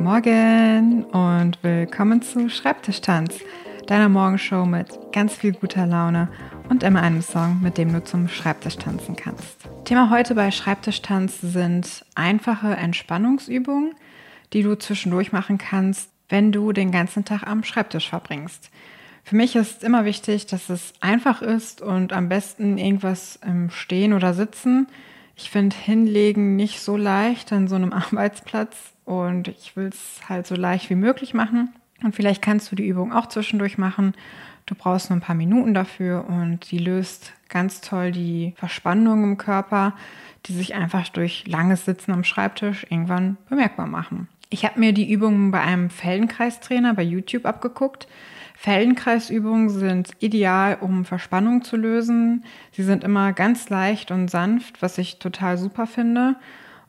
Morgen und willkommen zu Schreibtischtanz, deiner Morgenshow mit ganz viel guter Laune und immer einem Song, mit dem du zum Schreibtisch tanzen kannst. Thema heute bei Schreibtischtanz sind einfache Entspannungsübungen, die du zwischendurch machen kannst, wenn du den ganzen Tag am Schreibtisch verbringst. Für mich ist immer wichtig, dass es einfach ist und am besten irgendwas im Stehen oder Sitzen. Ich finde Hinlegen nicht so leicht an so einem Arbeitsplatz und ich will es halt so leicht wie möglich machen. Und vielleicht kannst du die Übung auch zwischendurch machen. Du brauchst nur ein paar Minuten dafür und die löst ganz toll die Verspannung im Körper, die sich einfach durch langes Sitzen am Schreibtisch irgendwann bemerkbar machen. Ich habe mir die Übungen bei einem Feldenkreistrainer bei YouTube abgeguckt. Feldenkreisübungen sind ideal, um Verspannung zu lösen. Sie sind immer ganz leicht und sanft, was ich total super finde.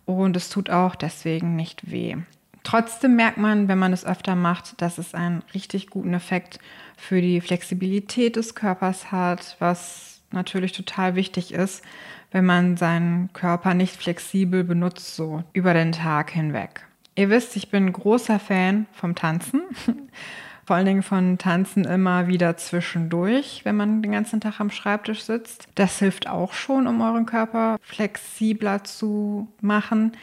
Und es tut auch deswegen nicht weh. Trotzdem merkt man, wenn man es öfter macht, dass es einen richtig guten Effekt für die Flexibilität des Körpers hat, was natürlich total wichtig ist, wenn man seinen Körper nicht flexibel benutzt, so über den Tag hinweg. Ihr wisst, ich bin großer Fan vom Tanzen. Vor allen Dingen von Tanzen immer wieder zwischendurch, wenn man den ganzen Tag am Schreibtisch sitzt. Das hilft auch schon, um euren Körper flexibler zu machen.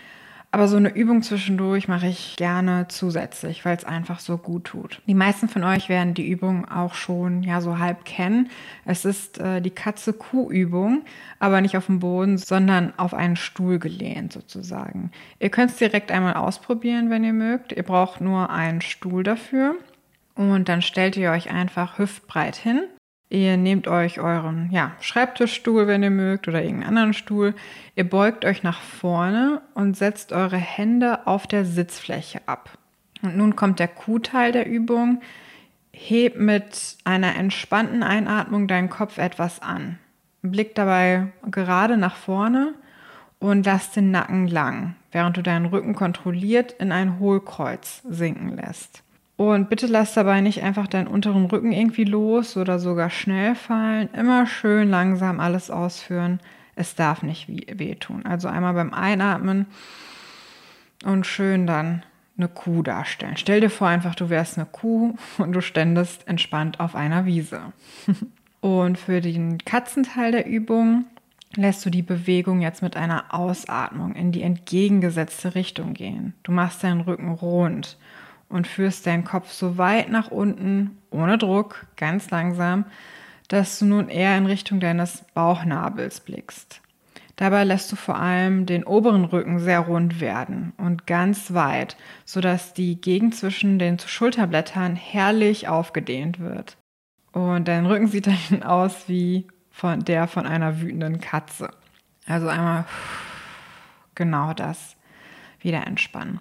Aber so eine Übung zwischendurch mache ich gerne zusätzlich, weil es einfach so gut tut. Die meisten von euch werden die Übung auch schon ja so halb kennen. Es ist äh, die Katze-Kuh-Übung, aber nicht auf dem Boden, sondern auf einen Stuhl gelehnt sozusagen. Ihr könnt es direkt einmal ausprobieren, wenn ihr mögt. Ihr braucht nur einen Stuhl dafür. Und dann stellt ihr euch einfach hüftbreit hin. Ihr nehmt euch euren ja, Schreibtischstuhl, wenn ihr mögt, oder irgendeinen anderen Stuhl. Ihr beugt euch nach vorne und setzt eure Hände auf der Sitzfläche ab. Und nun kommt der Q-Teil der Übung. Heb mit einer entspannten Einatmung deinen Kopf etwas an. Blick dabei gerade nach vorne und lass den Nacken lang, während du deinen Rücken kontrolliert in ein Hohlkreuz sinken lässt. Und bitte lass dabei nicht einfach deinen unteren Rücken irgendwie los oder sogar schnell fallen. Immer schön langsam alles ausführen. Es darf nicht wehtun. Also einmal beim Einatmen und schön dann eine Kuh darstellen. Stell dir vor einfach, du wärst eine Kuh und du ständest entspannt auf einer Wiese. und für den Katzenteil der Übung lässt du die Bewegung jetzt mit einer Ausatmung in die entgegengesetzte Richtung gehen. Du machst deinen Rücken rund und führst deinen Kopf so weit nach unten, ohne Druck, ganz langsam, dass du nun eher in Richtung deines Bauchnabels blickst. Dabei lässt du vor allem den oberen Rücken sehr rund werden und ganz weit, sodass die Gegend zwischen den Schulterblättern herrlich aufgedehnt wird. Und dein Rücken sieht dann aus wie von der von einer wütenden Katze. Also einmal genau das wieder entspannen.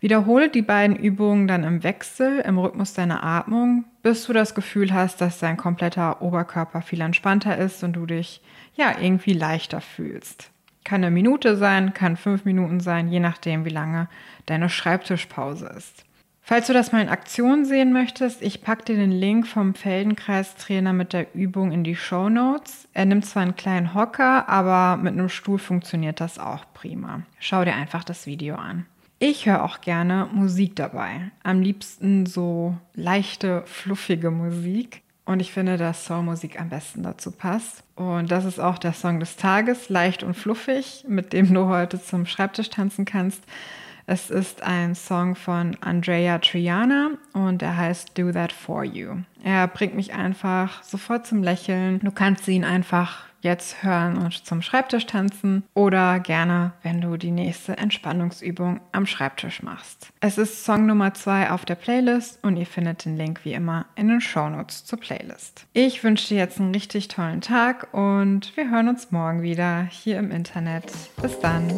Wiederhole die beiden Übungen dann im Wechsel im Rhythmus deiner Atmung, bis du das Gefühl hast, dass dein kompletter Oberkörper viel entspannter ist und du dich ja irgendwie leichter fühlst. Kann eine Minute sein, kann fünf Minuten sein, je nachdem, wie lange deine Schreibtischpause ist. Falls du das mal in Aktion sehen möchtest, ich packe dir den Link vom Feldenkreistrainer mit der Übung in die Show Notes. Er nimmt zwar einen kleinen Hocker, aber mit einem Stuhl funktioniert das auch prima. Schau dir einfach das Video an. Ich höre auch gerne Musik dabei. Am liebsten so leichte, fluffige Musik. Und ich finde, dass Soulmusik am besten dazu passt. Und das ist auch der Song des Tages, leicht und fluffig, mit dem du heute zum Schreibtisch tanzen kannst. Es ist ein Song von Andrea Triana und er heißt Do That For You. Er bringt mich einfach sofort zum Lächeln. Du kannst ihn einfach jetzt hören und zum Schreibtisch tanzen oder gerne, wenn du die nächste Entspannungsübung am Schreibtisch machst. Es ist Song Nummer zwei auf der Playlist und ihr findet den Link wie immer in den Shownotes zur Playlist. Ich wünsche dir jetzt einen richtig tollen Tag und wir hören uns morgen wieder hier im Internet. Bis dann.